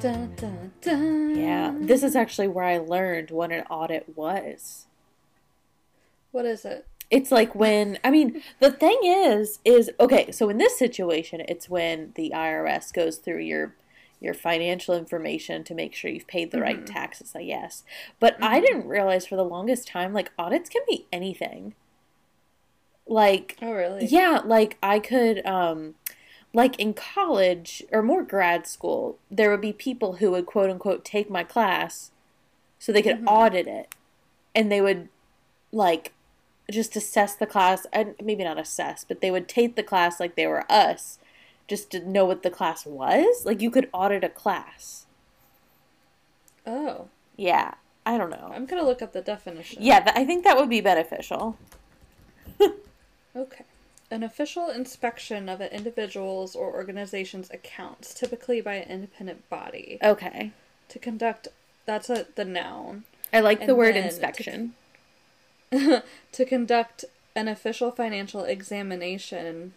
Dun, dun, dun. Yeah, this is actually where I learned what an audit was. What is it? It's like when I mean the thing is is okay, so in this situation it's when the IRS goes through your your financial information to make sure you've paid the right Mhm. taxes, I guess. But I Mhm. didn't realize for the longest time like audits can be anything. Like Oh, really? yeah, like I could um like in college or more grad school, there would be people who would quote unquote take my class so they could Mhm. audit it. And they would like just assess the class and maybe not assess, but they would take the class like they were us just to know what the class was. Like you could audit a class. Oh, Yeah, I don't know. I'm gonna look up the definition. Yeah, th- I think that would be beneficial. Okay. An official inspection of an individual's or organization's accounts, typically by an independent body, Okay. to conduct. That's a, the noun. I like the word then to- inspection. to conduct an official financial examination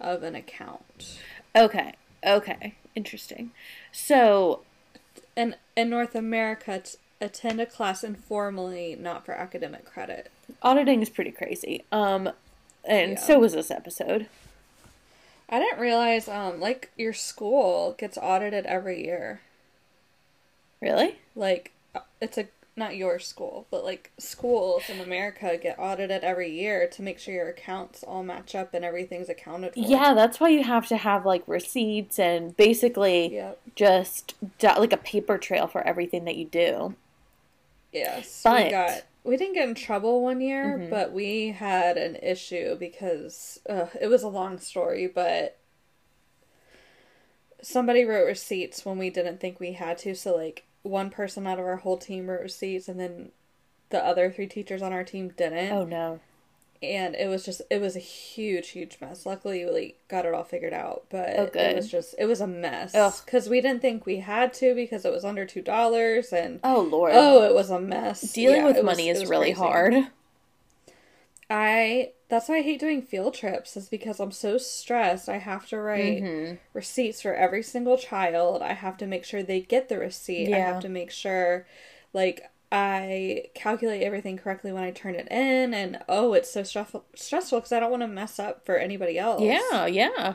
of an account. Okay. Okay. Interesting. So, And in North America, t- attend a class informally, not for academic credit. auditing is pretty crazy. Um and Yeah. so was this episode. I didn't realize, um, like your school gets audited every year. Really? Like uh, it's a not your school, but like schools in America get audited every year to make sure your accounts all match up and everything's accounted for. Yeah, that's why you have to have like receipts and basically Yep. just like a paper trail for everything that you do. Yes. But- we got we didn't get in trouble one year, Mhm. but we had an issue because uh, it was a long story, but somebody wrote receipts when we didn't think we had to. So like one person out of our whole team wrote receipts, and then the other three teachers on our team didn't. Oh no. And it was just it was a huge huge mess. Luckily we like, got it all figured out but Oh, it was just it was a mess. Because we didn't think we had to because it was under two dollars and Oh lord. oh it was a mess. Dealing Yeah, with it was- money it is was really crazy. hard. i that's why i hate doing field trips is because i'm so stressed. I have to write Mhm. receipts for every single child. I have to make sure they get the receipt. I have to make sure like I calculate everything correctly when I turn it in, and oh, it's so stressful stressful because I don't want to mess up for anybody else. Yeah, yeah.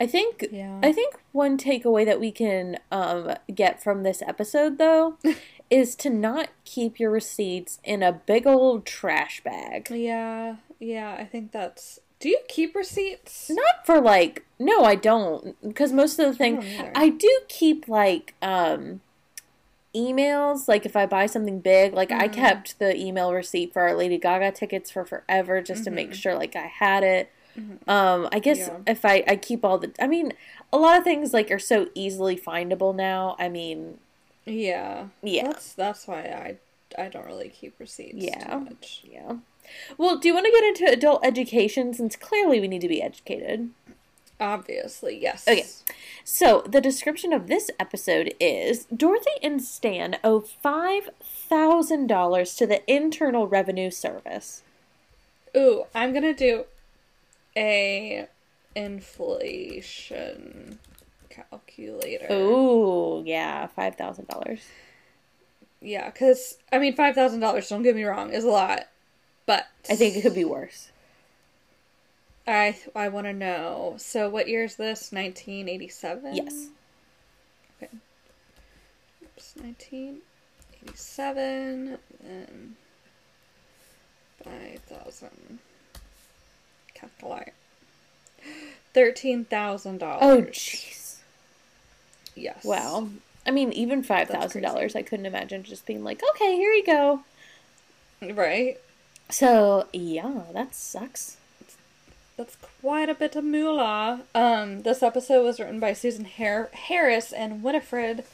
I think Yeah. I think one takeaway that we can um, get from this episode though is to not keep your receipts in a big old trash bag. Yeah, yeah, I think that's. Do you keep receipts? Not for like no, I don't because most of the thing don't. I do keep like um emails like if I buy something big like I Mhm. kept the email receipt for our Lady Gaga tickets for forever just to make Mhm. sure like I had it. Mhm. Um I guess Yeah. if I I keep all the I mean a lot of things like are so easily findable now. I mean, Yeah, yeah. That's that's why I I don't really keep receipts. Yeah. too much. Yeah. Well, do you want to get into adult education since clearly we need to be educated? Obviously, yes. Okay. So, the description of this episode is Dorothy and Stan owe $5,000 to the Internal Revenue Service. Ooh, I'm gonna do a inflation calculator. Ooh, yeah, $5,000. Yeah, because I mean, five thousand dollars. Don't get me wrong, is a lot, but I think it could be worse. I I want to know. So, what year is this? Nineteen eighty-seven. Yes. Okay. Oops, nineteen eighty-seven. Then five thousand. Calculate. Thirteen thousand dollars. Oh, jeez. Yes. Wow. I mean, even $5,000, I couldn't imagine just being like, okay, here you go. Right. So, yeah, that sucks. That's quite a bit of moolah. Um, this episode was written by Susan Har- Harris and Winifred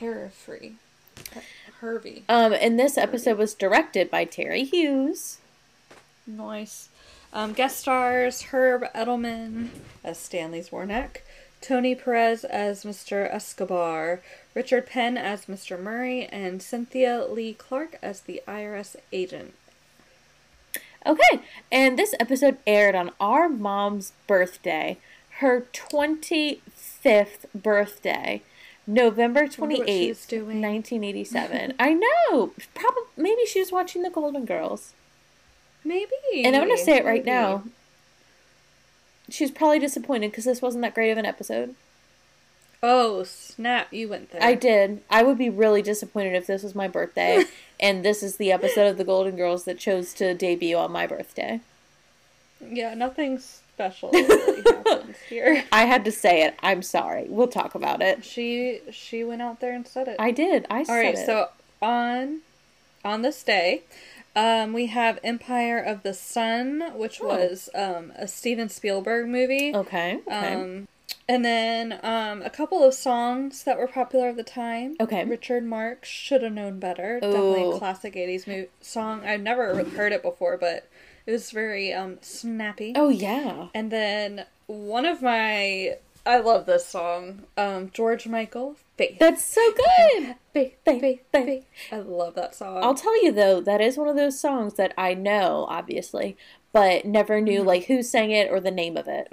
Harifree. Hervey. Um, and this episode was directed by Terry Hughes. Nice. Um, guest stars Herb Edelman as Stanley Zbornak, Tony Perez as Mr. Escobar, Richard Penn as Mr. Murray, and Cynthia Lee Clark as the IRS agent. Okay, and this episode aired on our mom's birthday, her 25th birthday, November wonder what 28th, she's doing. 1987. I know. Probably maybe she was watching The Golden Girls. Maybe. And I'm going to say it right Maybe. now. She's probably disappointed because this wasn't that great of an episode. Oh, snap. You went there. I did. I would be really disappointed if this was my birthday and this is the episode of The Golden Girls that chose to debut on my birthday. Yeah, nothing special really happens here. I had to say it. I'm sorry. We'll talk about it. She she went out there and said it. I did. I said All right, it. so on on this day, um, we have Empire of the Sun, which Oh. was um, a Steven Spielberg movie. Okay. Okay. Um, and then um, a couple of songs that were popular at the time. Okay. Richard Marx should have known better. Definitely Ooh. a classic '80s mo- song. I've never heard it before, but it was very um, snappy. oh yeah. And then one of my I love this song. Um, George Michael, Faith. That's so good. Faith, Faith, faith, faith. I love that song. I'll tell you though, that is one of those songs that I know, obviously, but never knew Mm-hmm. like who sang it or the name of it.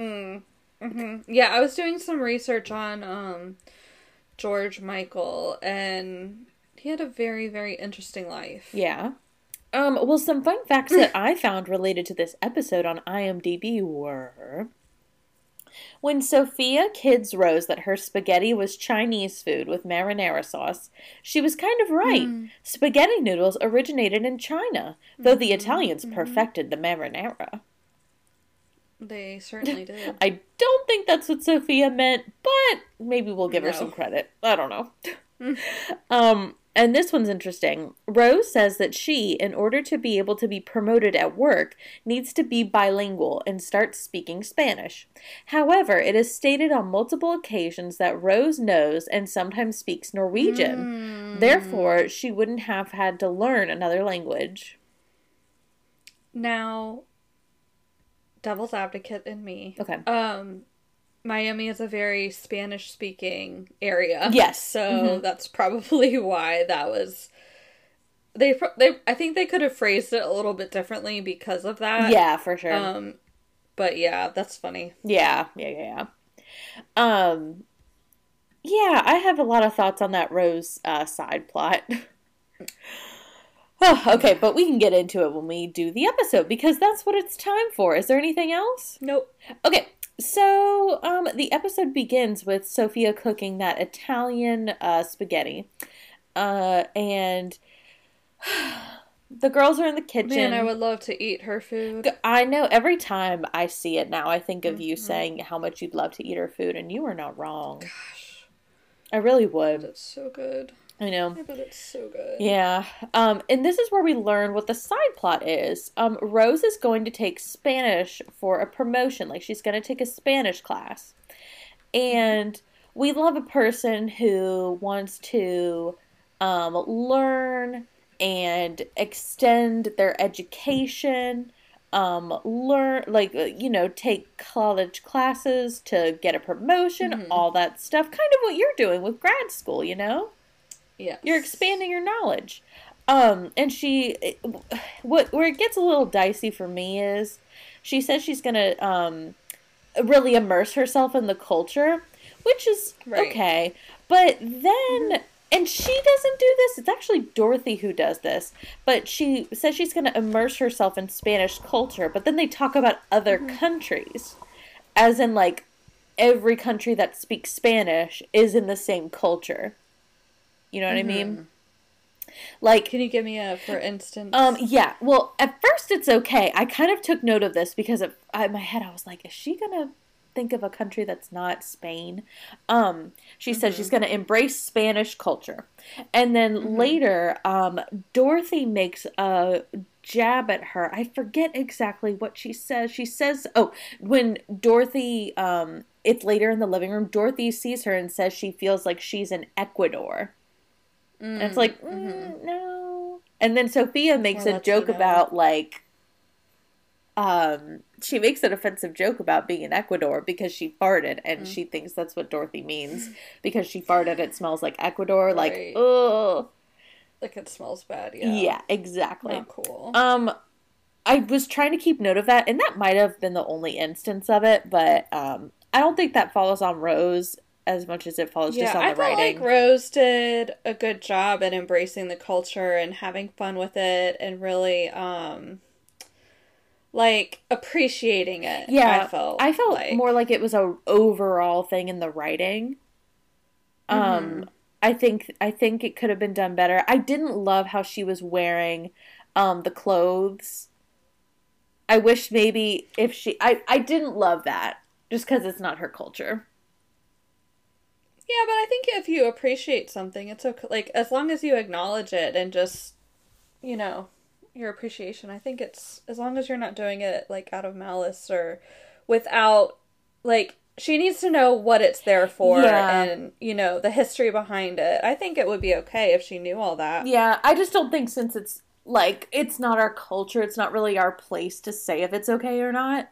Yeah, I was doing some research on um, George Michael, and he had a very, very interesting life. Yeah. Um, well, some fun facts that I found related to this episode on IMDb were when Sophia kids Rose that her spaghetti was Chinese food with marinara sauce, she was kind of right. Spaghetti noodles originated in China, though the Italians perfected the marinara. They certainly did. I don't think that's what Sophia meant, but maybe we'll give her some credit. I don't know. um, and this one's interesting. Rose says that she, in order to be able to be promoted at work, needs to be bilingual and start speaking Spanish. However, it is stated on multiple occasions that Rose knows and sometimes speaks Norwegian. Therefore, she wouldn't have had to learn another language. Now, devil's advocate in me. Okay. Um, Miami is a very Spanish speaking area. Yes. So that's probably why that was. They, they, I think they could have phrased it a little bit differently because of that. yeah, for sure. Um, but yeah, that's funny. Yeah, yeah, yeah, yeah. Um, yeah, I have a lot of thoughts on that Rose uh, side plot. oh, okay, but we can get into it when we do the episode because that's what it's time for. Is there anything else? Nope. Okay, so um, the episode begins with Sophia cooking that Italian uh, spaghetti, uh, and the girls are in the kitchen. Man, I would love to eat her food. I know every time I see it now, I think of Mm-hmm. you saying how much you'd love to eat her food, and you are not wrong. Gosh. I really would. It's so good. I know. I bet it's so good. Yeah. Um, and this is where we learn what the side plot is. Um, Rose is going to take Spanish for a promotion. Like, she's going to take a Spanish class. And we love a person who wants to um, learn and extend their education. Um, learn, like, uh, you know, take college classes to get a promotion, all that stuff. Kind of what you're doing with grad school, you know? Yeah. You're expanding your knowledge. Um, and she, what where it gets a little dicey for me is, she says she's gonna um, really immerse herself in the culture, which is Right. okay. But then, and she doesn't do this. It's actually Dorothy who does this. But she says she's gonna immerse herself in Spanish culture. But then they talk about other countries, as in like every country that speaks Spanish is in the same culture. You know what I mean? Like, Can you give me a for instance? um, yeah. Well, at first it's okay. I kind of took note of this because of, in my head I was like, is she gonna think of a country that's not Spain? Um, she said she's gonna embrace Spanish culture, and then later, um, Dorothy makes a jab at her. I forget exactly what she says. She says, "Oh, when Dorothy um it's later in the living room, Dorothy sees her and says she feels like she's in Ecuador." Mm, and it's like, mm, mm-hmm. "No." And then Sophia makes a joke about like um she makes an offensive joke about being in Ecuador because she farted and mm. she thinks that's what Dorothy means because she farted it smells like Ecuador right. like ugh like it smells bad, yeah. Yeah, exactly. Not cool. Um I was trying to keep note of that and that might have been the only instance of it, but um I don't think that follows on Rose as much as it falls yeah, just on the writing. I felt like Rose did a good job at embracing the culture and having fun with it and really um like appreciating it. Yeah, I felt. I felt like. more like it was a overall thing in the writing. Um, mm-hmm. I think I think it could have been done better. I didn't love how she was wearing um the clothes. I wish maybe if she I I didn't love that just cuz it's not her culture. Yeah, but I think if you appreciate something, it's okay like as long as you acknowledge it and just you know, your appreciation. I think it's as long as you're not doing it like out of malice or without like she needs to know what it's there for yeah. and you know the history behind it i think it would be okay if she knew all that yeah i just don't think since it's like it's not our culture it's not really our place to say if it's okay or not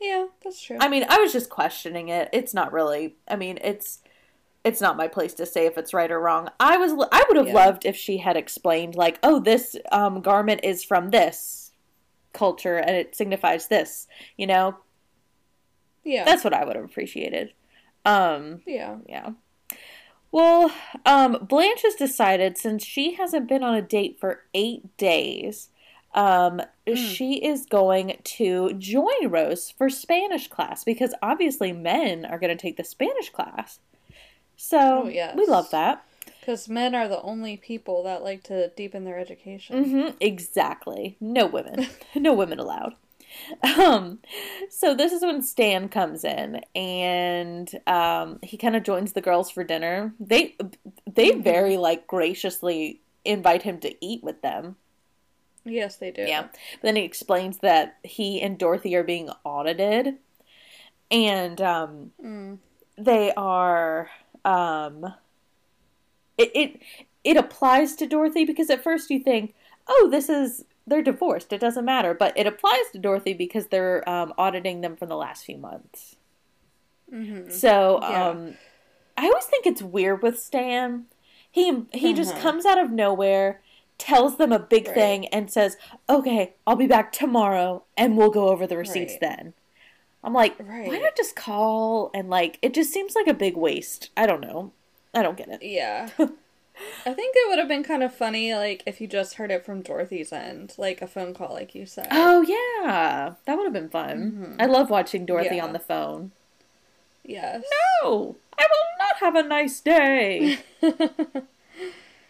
yeah that's true i mean i was just questioning it it's not really i mean it's it's not my place to say if it's right or wrong i was i would have yeah. loved if she had explained like oh this um, garment is from this culture and it signifies this you know yeah. That's what I would have appreciated. Um, yeah. Yeah. Well, um, Blanche has decided since she hasn't been on a date for eight days, um, mm. she is going to join Rose for Spanish class because obviously men are going to take the Spanish class. So oh, yes. we love that. Because men are the only people that like to deepen their education. Mm-hmm, exactly. No women. no women allowed. Um, so this is when Stan comes in, and um, he kind of joins the girls for dinner. They they mm-hmm. very like graciously invite him to eat with them. Yes, they do. Yeah, but then he explains that he and Dorothy are being audited, and um, mm. they are um, it, it it applies to Dorothy because at first you think, oh, this is they're divorced. It doesn't matter, but it applies to Dorothy because they're um, auditing them from the last few months. Mm-hmm. So yeah. um, I always think it's weird with Stan. He he just uh-huh. comes out of nowhere, tells them a big right. thing, and says, "Okay, I'll be back tomorrow, and we'll go over the receipts right. then." I'm like, right. why not just call and like? It just seems like a big waste. I don't know. I don't get it. Yeah. I think it would have been kind of funny, like, if you just heard it from Dorothy's end, like a phone call, like you said. Oh, yeah. That would have been fun. Mm-hmm. I love watching Dorothy yeah. on the phone. Yes. No! I will not have a nice day!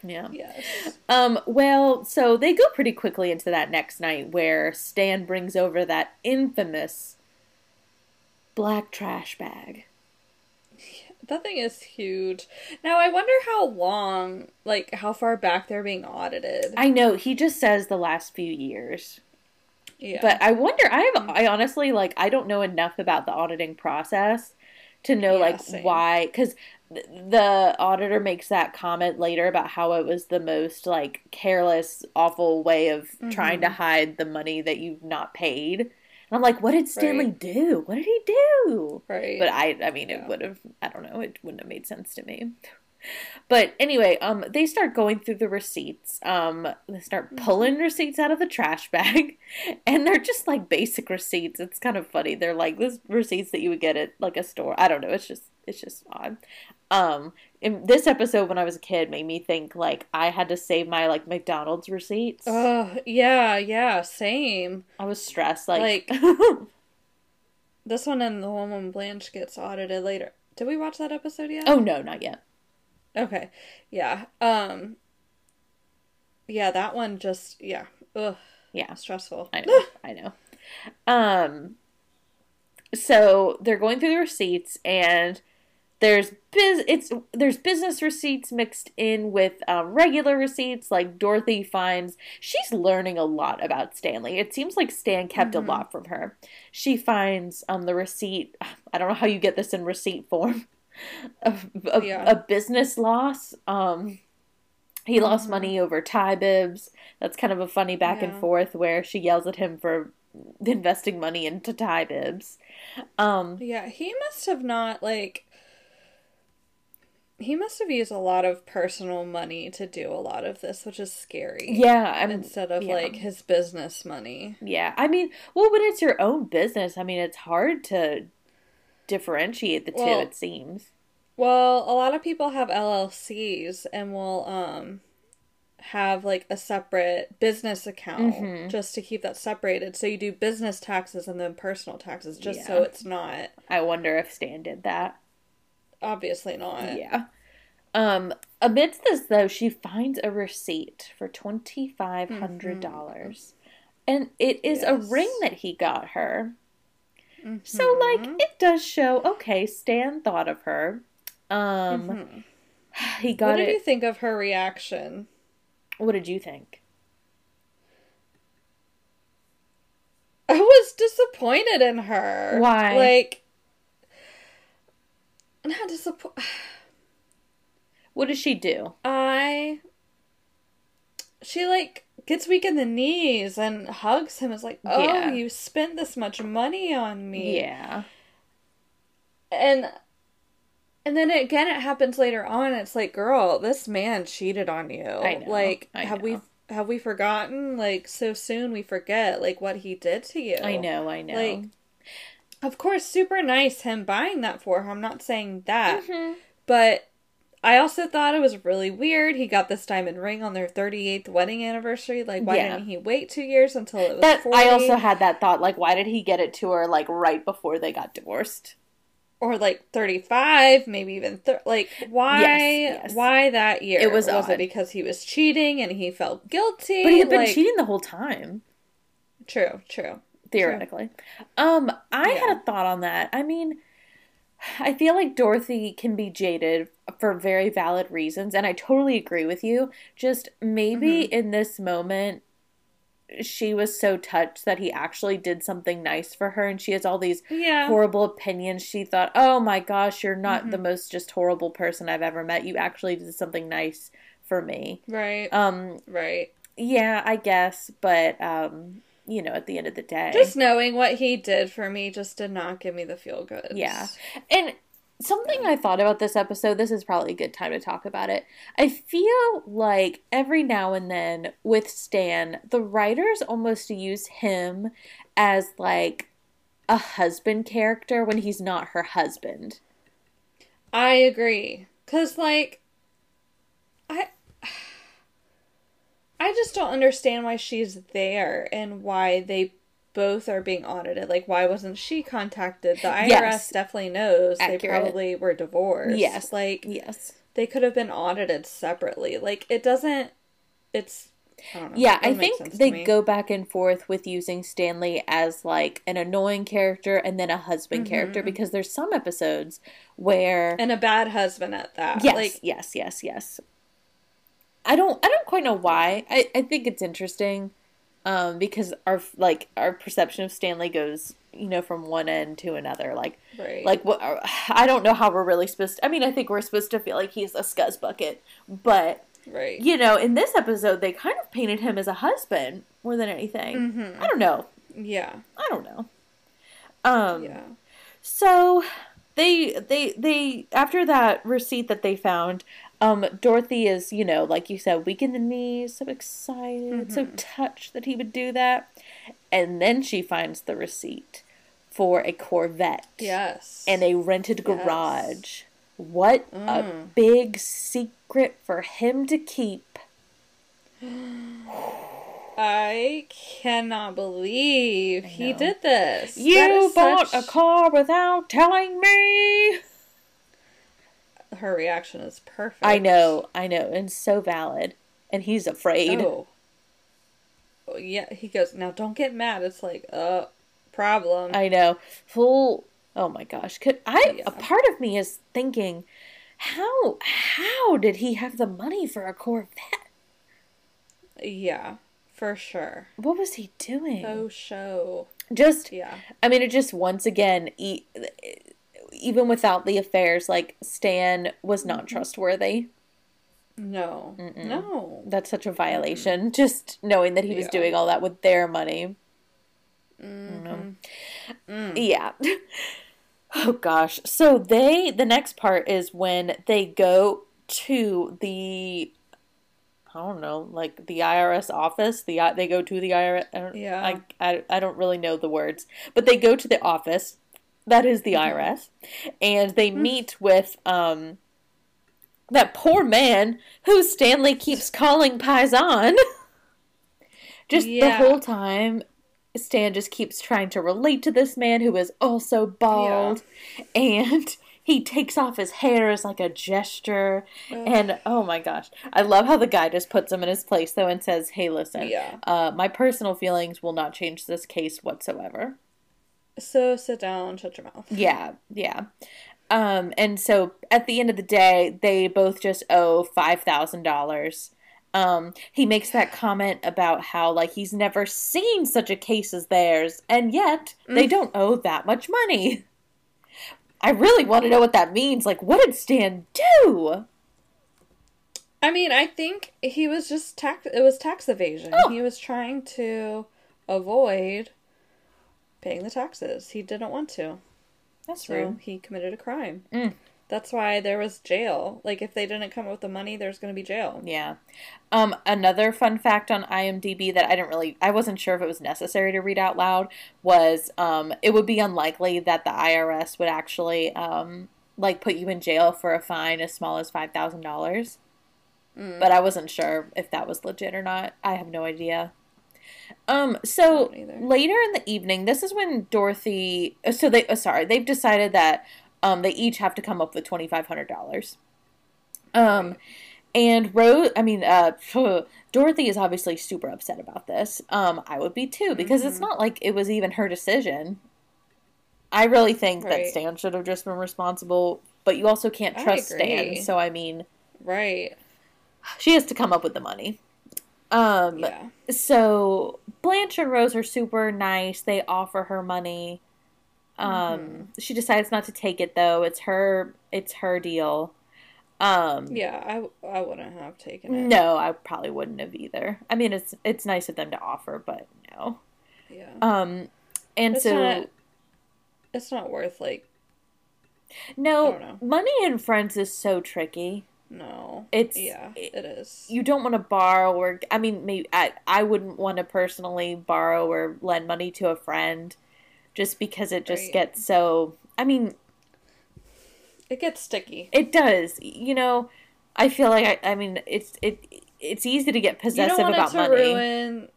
yeah. Yes. Um, well, so they go pretty quickly into that next night where Stan brings over that infamous black trash bag. That thing is huge. Now I wonder how long, like how far back they're being audited. I know he just says the last few years. Yeah. But I wonder. I have. I honestly like. I don't know enough about the auditing process to know yeah, like same. why. Because the auditor makes that comment later about how it was the most like careless, awful way of mm-hmm. trying to hide the money that you've not paid. And I'm like, what did Stanley right. do? What did he do? Right. But I, I mean, yeah. it would have. I don't know. It wouldn't have made sense to me. But anyway, um, they start going through the receipts. Um, they start mm-hmm. pulling receipts out of the trash bag, and they're just like basic receipts. It's kind of funny. They're like this receipts that you would get at like a store. I don't know. It's just it's just odd. Um, in this episode when I was a kid made me think like I had to save my like McDonald's receipts. Oh yeah, yeah, same. I was stressed like, like this one and the one when Blanche gets audited later. Did we watch that episode yet? Oh no, not yet. Okay, yeah, um, yeah, that one just yeah, ugh, yeah, stressful. I know, I know. Um, so they're going through the receipts and there's biz it's there's business receipts mixed in with um, regular receipts like dorothy finds. She's learning a lot about stanley. It seems like stan kept Mm-hmm. a lot from her. She finds um the receipt i don't know how you get this in receipt form of a, Yeah. a business loss. Um he lost Mhm. money over tie bibs. That's kind of a funny back and forth where she yells at him for investing money into tie bibs. Um Yeah, he must have not like he must have used a lot of personal money to do a lot of this, which is scary. yeah I'm, Instead of yeah. like his business money. Yeah, I mean, well, when it's your own business, I mean, it's hard to differentiate the two. Well- it seems. Well, a lot of people have LLCs and will um have like a separate business account Mhm. just to keep that separated. So you do business taxes and then personal taxes just so it's not I wonder if Stan did that. Obviously not. Yeah. Um. Amidst this, though, she finds a receipt for twenty five hundred dollars, and it is a Mm-hmm. Ring that he got her. So, like, it does show. Okay, Stan thought of her. Um, Mhm. he What got did it. you think of her reaction? What did you think? I was disappointed in her. Why? Like, not disappointed. What does she do? I. She like gets weak in the knees and hugs him. Is like, oh, Yeah. you spent this much money on me. Yeah. and and then again, it happens later on. It's like, girl, this man cheated on you. I know, Like, have we have we forgotten? Like, so soon we forget like what he did to you. I know. I know. Like, of course, super nice him buying that for her. I'm not saying that. Mhm. But I also thought it was really weird. He got this diamond ring on their 38th wedding anniversary. Like, why Yeah. didn't he wait two years until it was That 40? I also had that thought. Like, why did he get it to her like right before they got divorced? or like 35, maybe even thir- like why Yes, yes. why that year? It was was odd. it because he was cheating and he felt guilty? But he had been Like, cheating the whole time, True, true. Theoretically. Um, I had a thought on that. I mean, I feel like Dorothy can be jaded for very valid reasons, and I totally agree with you. Just maybe Mm-hmm. in this moment, she was so touched that he actually did something nice for her, and she has all these Yeah. horrible opinions. She thought, "Oh my gosh, you're not Mm-hmm. the most just horrible person I've ever met. You actually did something nice for me." right. Um, right. yeah, I guess, but um, you know, at the end of the day, Just knowing what he did for me just did not give me the feel good. yeah. And something I thought about this episode, this is probably a good time to talk about it. I feel like every now and then with Stan, the writers almost use him as like a husband character when he's not her husband. I agree. Cause like I I just don't understand why she's there and why they both are being audited. Like why wasn't she contacted? The IRS Yes. definitely knows Accurate. they probably were divorced. Yes. Like Yes. they could have been audited separately. Like it doesn't it's I don't know. Yeah, I think they go back and forth with using Stanley as like an annoying character and then a husband mm-hmm. character because there's some episodes where and a bad husband at that. yes, Like yes, yes, yes. I don't I don't quite know why. I I think it's interesting um because our like our perception of Stanley goes, you know, from one end to another like right. like what I don't know how we're really supposed to, I mean, I think we're supposed to feel like he's a scuzz bucket, but right. you know, in this episode, they kind of painted him as a husband more than anything. Mhm. I don't know. Yeah. I don't know. Um. Yeah. So they they they after that receipt that they found, um, Dorothy is you know like you said weak in the knees, so excited, so touched that he would do that, and then she finds the receipt for a Corvette Yes. and a rented Yes. garage. What a Mm. big secret for him to keep. I cannot believe he did this. You bought such- a car without telling me. Her reaction is perfect. I know, I know, and so valid. And he's afraid. Oh. Oh, yeah, he goes, now don't get mad. It's like, uh, problem. I know. Full Oh my gosh. Could I Yeah. a part of me is thinking how how did he have the money for a Corvette? Yeah, for sure. What was he doing? Oh, show. just Yeah. I mean it just once again e- even without the affairs like Stan was not Mm-hmm. trustworthy. No. No. That's such a violation just knowing that he was Yeah. doing all that with their money. Mhm. Yeah. Oh gosh. So they the next part is when they go to the I don't know, like the IRS office. The they go to the IRS. I don't, Yeah. I, I I don't really know the words, but they go to the office. That is the IRS, and they meet with um that poor man who Stanley keeps calling Paisan. Just the whole time, Stan just keeps trying to relate to this man who is also bald, and he takes off his hair as like a gesture. And oh my gosh, I love how the guy just puts him in his place though and says, "Hey, listen, Yeah. uh, my personal feelings will not change this case whatsoever." So sit down, shut your mouth. Yeah, yeah. Um, and so at the end of the day, they both just owe five thousand dollars. Um, he makes that comment about how like he's never seen such a case as theirs, and yet they don't owe that much money. I really want to know what that means. Like, what did Stan do? I mean, I think he was just tax. It was tax evasion. Oh. He was trying to avoid paying the taxes. He didn't want to, That's so he committed a crime. Mm. That's why there was jail. Like, if they didn't come up with the money, there's going to be jail. Yeah. Um, another fun fact on IMDb that I didn't really, I wasn't sure if it was necessary to read out loud was, um, it would be unlikely that the IRS would actually, um, like put you in jail for a fine as small as five thousand dollars. But I wasn't sure if that was legit or not. I have no idea. Um, so later in the evening, this is when Dorothy. uh, So they, uh, sorry, they've decided that um they each have to come up with twenty five hundred dollars. Um, and Rose, I mean, uh, Dorothy is obviously super upset about this. Um, I would be too because Mm-hmm. it's not like it was even her decision. I really think that Stan should have just been responsible, but you also can't trust Stan. So I mean, Right. she has to come up with the money. Um, Yeah. so Blanche and Rose are super nice. They offer her money. Um, Mm-hmm. she decides not to take it though. It's her. It's her deal. Um, Yeah. I, I wouldn't have taken it. no, I probably wouldn't have either. I mean, it's it's nice of them to offer, but no. Yeah. Um, and It's so not- It's not worth like no, I don't know. money and friends is so tricky. No. It's yeah. it- is. you don't want to borrow or I mean maybe I, I wouldn't want to personally borrow or lend money to a friend just because it just Right. gets so I mean It gets sticky. it does you know I feel like I, I mean it's it it's easy to get You possessive don't want about it to money ruin.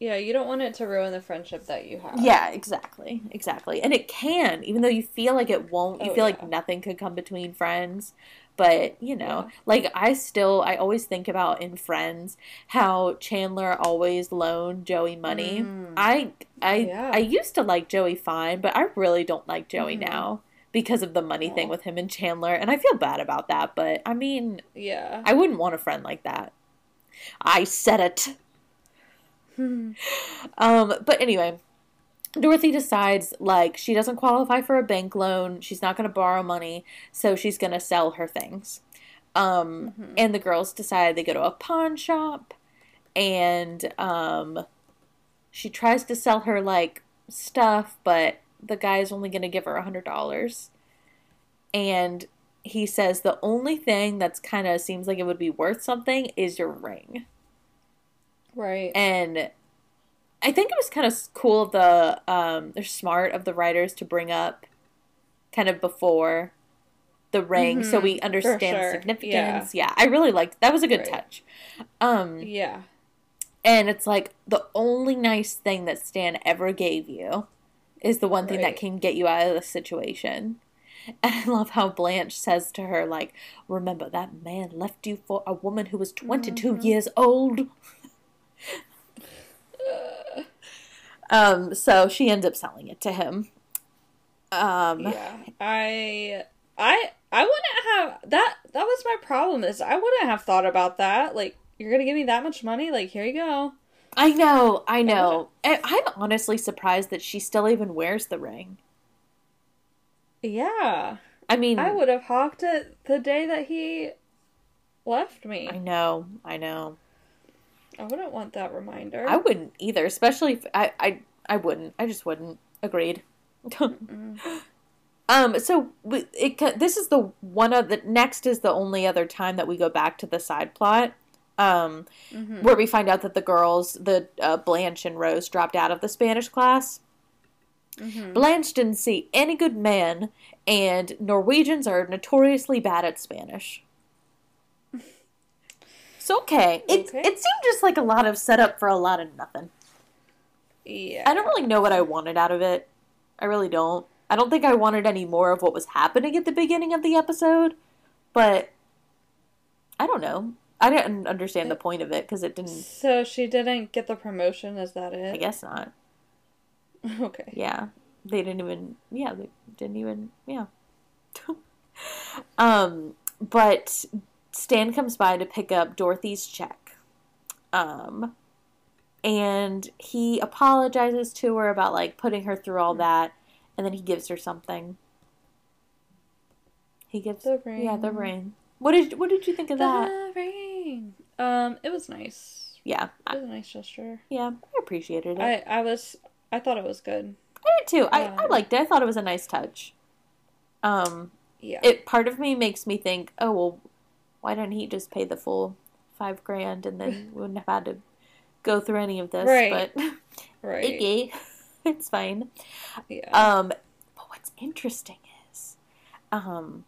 Yeah, you don't want it to ruin the friendship that you have. yeah exactly exactly and it can even though you feel like it won't you Oh, feel yeah. like nothing could come between friends but you know Yeah. like i still i always think about in friends how chandler always loaned joey money Mm. i i Yeah. i used to like joey fine but i really don't like joey Mhm. now because of the money thing with him and chandler and i feel bad about that but i mean Yeah. i wouldn't want a friend like that i said it um, but anyway, Dorothy decides like she doesn't qualify for a bank loan. She's not going to borrow money, so she's going to sell her things. Um, and the girls decide they go to a pawn shop, and um, she tries to sell her like stuff, but the guy's only going to give her a hundred dollars. And he says the only thing that's kind of seems like it would be worth something is your ring. right. And I think it was kind of cool the um they're smart of the writers to bring up kind of before the ring so Mhm, we understand the sure, significance. Yeah. I really liked that was a good Right. touch. Um yeah. and it's like the only nice thing that Stan ever gave you is the one thing that can get you out of the situation. And I love how Blanche says to her, like, remember that man left you for a woman who was 22 Mm-hmm. years old. Um, so she ends up selling it to him. Um, Yeah, I, I, I wouldn't have that. That was my problem. Is I wouldn't have thought about that. Like, you're gonna give me that much money? Like, here you go. I know, I know. I- I'm honestly surprised that she still even wears the ring. Yeah, I mean, I would have hawked it the day that he left me. I know, I know. I wouldn't want that reminder. I wouldn't either, especially if I, I, I wouldn't. I just wouldn't. Agreed. um. So we- it. This is the one of the next is the only other time that we go back to the side plot. Um, Mhm. where we find out that the girls, the uh, Blanche and Rose, dropped out of the Spanish class. Mhm. Blanche didn't see any good men, and Norwegians are notoriously bad at Spanish. So okay, it Okay. it seemed just like a lot of setup for a lot of nothing. Yeah, I don't really know what I wanted out of it. I really don't. I don't think I wanted any more of what was happening at the beginning of the episode, but I don't know. I didn't understand the point of it because it didn't. So she didn't get the promotion. Is that it? I guess not. Okay. Yeah, they didn't even. Yeah, they didn't even. Yeah. um, but Stan comes by to pick up Dorothy's check. Um, and he apologizes to her about like putting her through all that, and then he gives her something. He gives The ring. yeah the ring. What did what did you think of that? The ring. Um, it was nice. Yeah, It was a nice gesture. yeah, I appreciated it. I I was I thought it was good. I did too. I, I Um, liked it. I thought it was a nice touch. Um, Yeah. it part of me makes me think, oh well, why didn't he just pay the full five grand and then we wouldn't have had to go through any of this? Right. But right. it's fine. Yeah. Um, but what's interesting is, um,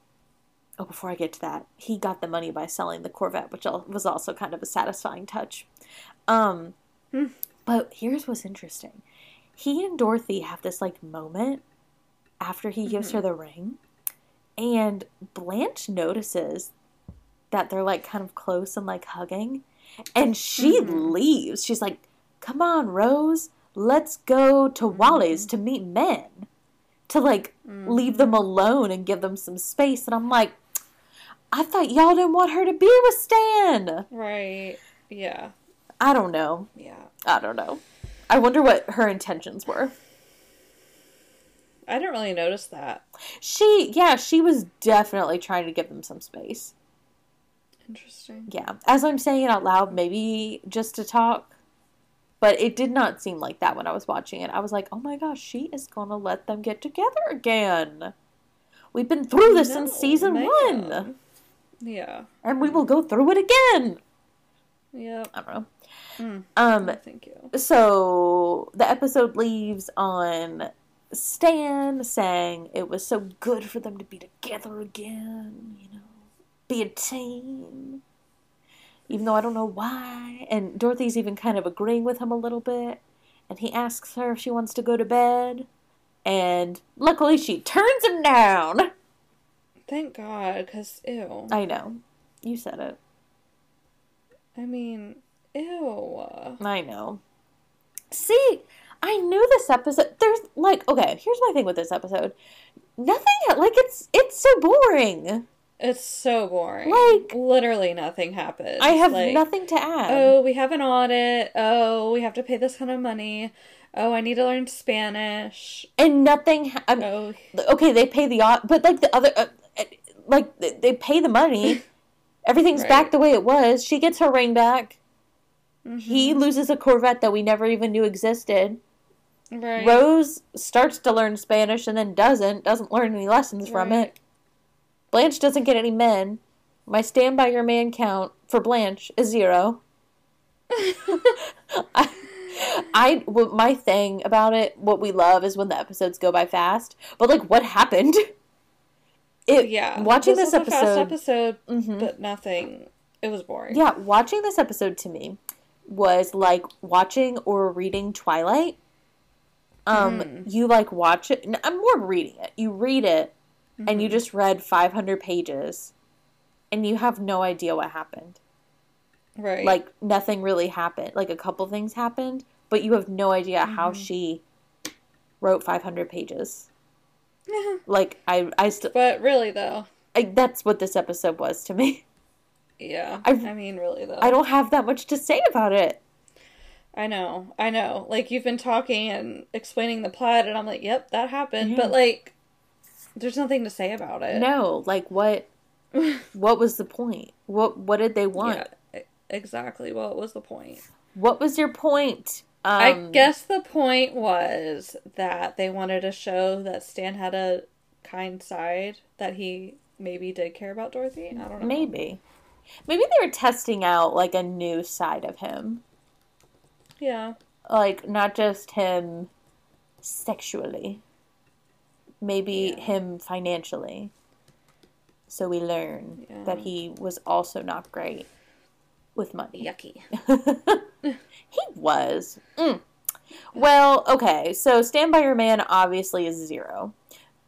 oh, before I get to that, he got the money by selling the Corvette, which was also kind of a satisfying touch. Um, Hmm. but here's what's interesting: he and Dorothy have this like moment after he gives Mm-hmm. her the ring, and Blanche notices that they're like kind of close and like hugging, and she Mhm. leaves. She's like, "Come on, Rose." Let's go to Mm-hmm. Wally's to meet men to like leave them alone and give them some space. And I'm like, I thought y'all didn't want her to be with Stan. right. Yeah. I don't know. Yeah. I don't know. I wonder what her intentions were. I didn't really notice that. She, yeah, she was definitely trying to give them some space. Interesting. Yeah. As I'm saying it out loud, maybe just to talk. But it did not seem like that when I was watching it. I was like, oh my gosh, she is going to let them get together again. We've been through this since season man. one. Yeah. And we will go through it again. Yeah. I don't know. Mm. Um, No, thank you. so the episode leaves on Stan saying it was so good for them to be together again, you know, be a team. Even though I don't know why. And Dorothy's even kind of agreeing with him a little bit. And he asks her if she wants to go to bed. And luckily she turns him down. Thank God, because ew. I know. You said it. I mean, ew. I know. See, I knew this episode. There's like, okay, here's my thing with this episode. Nothing like it's it's so boring. It's so boring. Like- literally nothing happens. I have Like, nothing to add. Oh, we have an audit. Oh, we have to pay this kind of money. Oh, I need to learn Spanish. and nothing. Ha- Oh, okay, they pay the au- but like the other, uh, uh, like they- pay the money. Everything's back the way it was. She gets her ring back. He Mm-hmm. loses a Corvette that we never even knew existed. right. Rose starts to learn Spanish and then doesn't. Doesn't learn any lessons from it. Blanche doesn't get any men. My stand by your man count for Blanche is zero. I, I what my thing about it, what we love is when the episodes go by fast. But like, what happened? It yeah. watching this, was a fast episode. episode, Mhm. but nothing. It was boring. Yeah, watching this episode to me was like watching or reading Twilight. Um, Mm. you like watch it. I'm more reading it. You read it, and you Mhm. just read 500 pages, and you have no idea what happened. Right. Like nothing really happened. Like a couple things happened, but you have no idea how Mhm. she wrote 500 pages. Like I, I still, but really though, I, that's what this episode was to me. yeah. I- I, mean, really though. I don't have that much to say about it. I know, I know. Like you've been talking and explaining the plot, and I'm like, "Yep, that happened." Yeah. But like, there's nothing to say about it. No, like what? what was the point? What What did they want? Yeah, exactly. What was the point? What was your point? Um, I guess the point was that they wanted to show that Stan had a kind side, that he maybe did care about Dorothy. I don't know. maybe, maybe they were testing out like a new side of him, Yeah. like not just him sexually, maybe Yeah. him financially. So we learn Yeah. that he was also not great with money. Yucky. he was. Mm. Well, okay. So Stand by Your Man obviously is zero.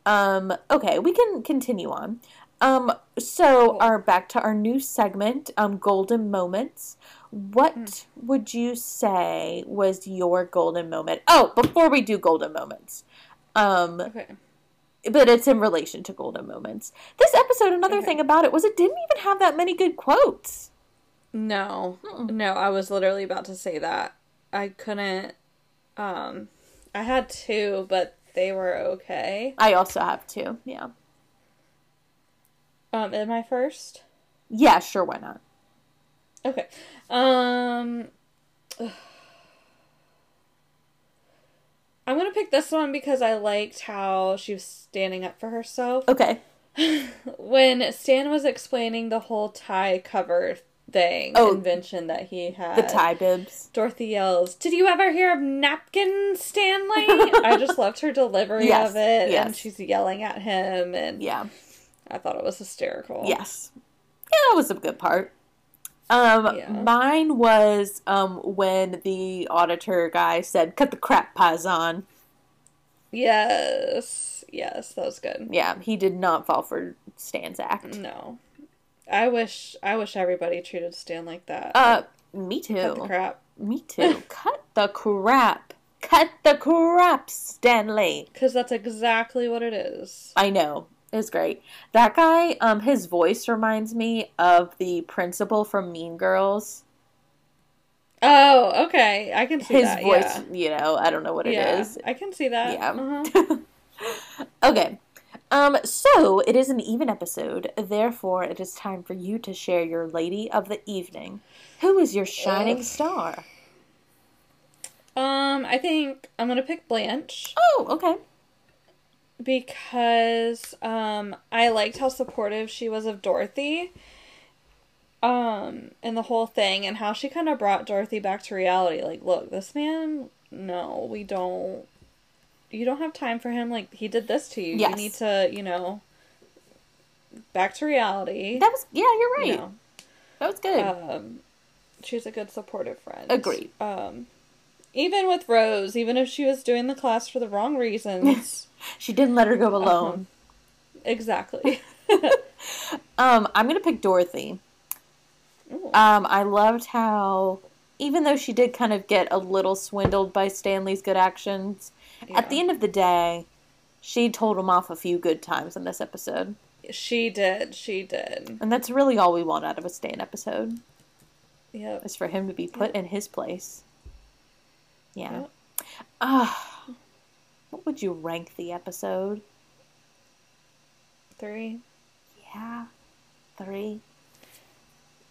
Um, okay, we can continue on. Um, so Cool. our back to our new segment, um, golden moments. What would you say was your golden moment? Oh, before we do golden moments, um, Okay. But it's in relation to golden moments. This episode, another Okay. thing about it was it didn't even have that many good quotes. No. Mm-mm. No, I was literally about to say that. I couldn't um I had two, but they were okay. I also have two. Yeah. Um am I first? Yeah, sure. Why not? Okay. Um I'm gonna pick this one because I liked how she was standing up for herself. Okay. When Stan was explaining the whole tie cover thing Oh. invention that he had, The tie bibs. Dorothy yells, "Did you ever hear of napkin Stanley?" I just loved her delivery Yes, of it, yes. and she's yelling at him, and Yeah. I thought it was hysterical. Yes. Yeah, that was a good part. Um, Yeah. mine was um when the auditor guy said, "Cut the crap pies on." Yes, yes, that was good. Yeah, he did not fall for Stan's act. No, I wish I wish everybody treated Stan like that. Uh, me too. Cut the crap. Me too. Cut the crap. Cut the crap, Stanley. Because that's exactly what it is. I know. It's great. That guy, um, his voice reminds me of the principal from Mean Girls. Oh, okay. I can see His that. voice, yeah. you know, I don't know what it is. yeah, I can see that. Yeah. Uh-huh. okay. Um, so it is an even episode, therefore it is time for you to share your lady of the evening. Who is your shining Ugh. star? Um, I think I'm gonna pick Blanche Oh, okay. Because um I liked how supportive she was of Dorothy. Um, and the whole thing and how she kind of brought Dorothy back to reality. Like, look, this man, no, we don't. You don't have time for him. Like, he did this to you. Yes. You need to, you know, back to reality. That was yeah, you're right. you know. That was good. Um, she's a good supportive friend. Agreed. Um, even with Rose, even if she was doing the class for the wrong reasons, she didn't let her go alone. exactly. Um, I'm gonna pick Dorothy. Ooh. Um, I loved how, even though she did kind of get a little swindled by Stanley's good actions, at the end of the day, she told him off a few good times in this episode. she did. She did. And that's really all we want out of a Stan episode, Yep. is for him to be put in his place. Yeah. Yep. Ah, what would you rank the episode? Three. Yeah, three.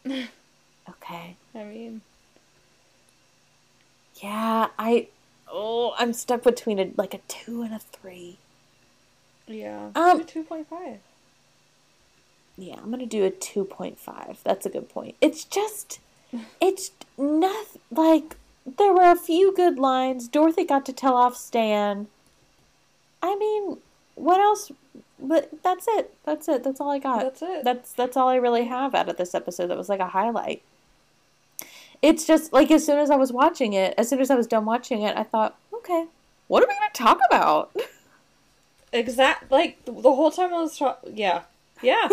Okay. I mean, Yeah, I. Oh, I'm stuck between a like a two and a three. yeah. Um, two point five. Yeah, I'm gonna do a two point five. That's a good point. It's just, it's nothing like there were a few good lines. Dorothy got to tell off Stan. I mean, what else? But that's it. That's it. That's all I got. That's it. That's that's all I really have out of this episode. That was like a highlight. It's just like as soon as I was watching it, as soon as I was done watching it, I thought, okay, what are we gonna talk about? Exact. Like the whole time I was. Tra- yeah. Yeah.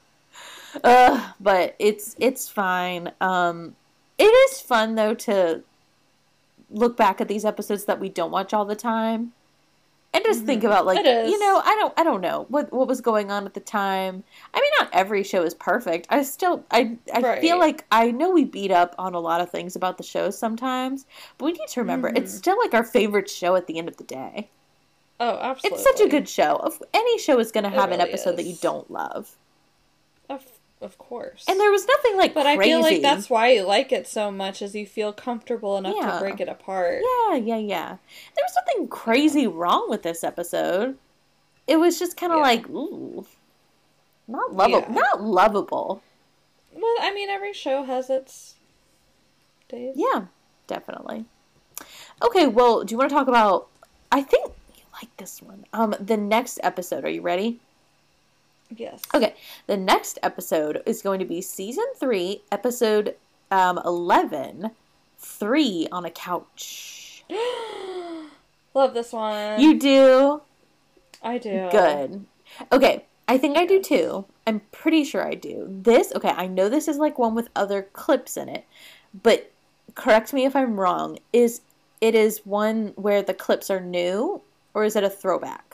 Ugh, but it's it's fine. Um, it is fun though to look back at these episodes that we don't watch all the time and just think about like you know I don't I don't know what what was going on at the time. I mean, not every show is perfect. I still I I feel like I know we beat up on a lot of things about the show sometimes, but we need to remember it's Mhm. still like our favorite show at the end of the day. Oh, absolutely. It's such a good show. Of any show is going to have an really episode that you don't love, Of, course. and there was nothing like But crazy. I feel like that's why you like it so much, is you feel comfortable enough Yeah. to break it apart. Yeah, yeah, yeah. There was nothing crazy wrong with this episode. It was just kind of Yeah. like, ooh, not lovable. Yeah. Not lovable. Well, I mean, every show has its days. Yeah, definitely. Okay, well, do you want to talk about? I think you like this one. Um, the next episode. Are you ready? Yes. Okay, the next episode is going to be season three, episode um eleven, three on a couch. Love this one. You do. I do. Good. Okay, I think I do too. I'm pretty sure I do. This, okay, I know this is like one with other clips in it, but correct me if I'm wrong. Is it is one where the clips are new or is it a throwback?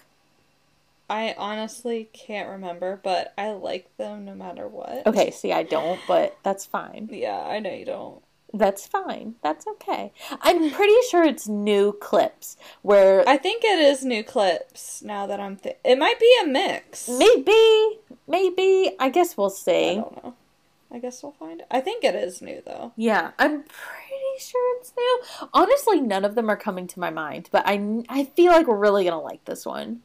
I honestly can't remember, but I like them no matter what. Okay, see, I don't, but that's fine. Yeah, I know you don't. That's fine. That's okay. I'm pretty sure it's new clips where I think it is new clips now that I'm. Th- it might be a mix. maybe, maybe, I guess we'll see. I don't know. I guess we'll find it. I think it is new though. Yeah, I'm sure it's. Honestly, none of them are coming to my mind, but I, I feel like we're really going to like this one.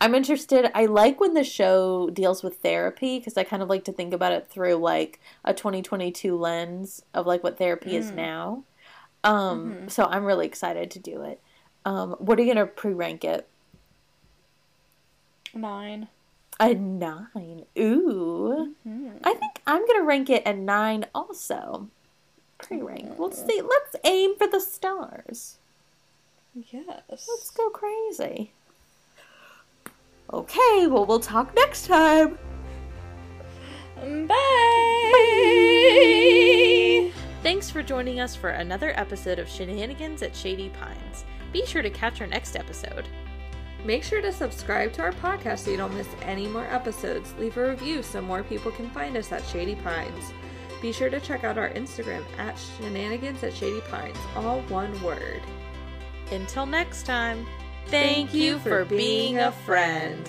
I'm interested. I like when the show deals with therapy because I kind of like to think about it through like a 2022 lens of like what therapy is Mm. now. Um, Mhm. so I'm really excited to do it. Um, what are you going to pre-rank it? Nine. A nine. Ooh. Hmm. I think I'm gonna rank it a nine also. Pre-rank. Let's see. Let's aim for the stars. Yes. Let's go crazy. Okay, well we'll talk next time. Bye. Thanks for joining us for another episode of Shenanigans at Shady Pines. Be sure to catch our next episode. Make sure to subscribe to our podcast so you don't miss any more episodes. Leave a review so more people can find us at Shady Pines. Be sure to check out our Instagram at Shenanigans at Shady Pines, all one word. Until next time, thank, you for being a friend.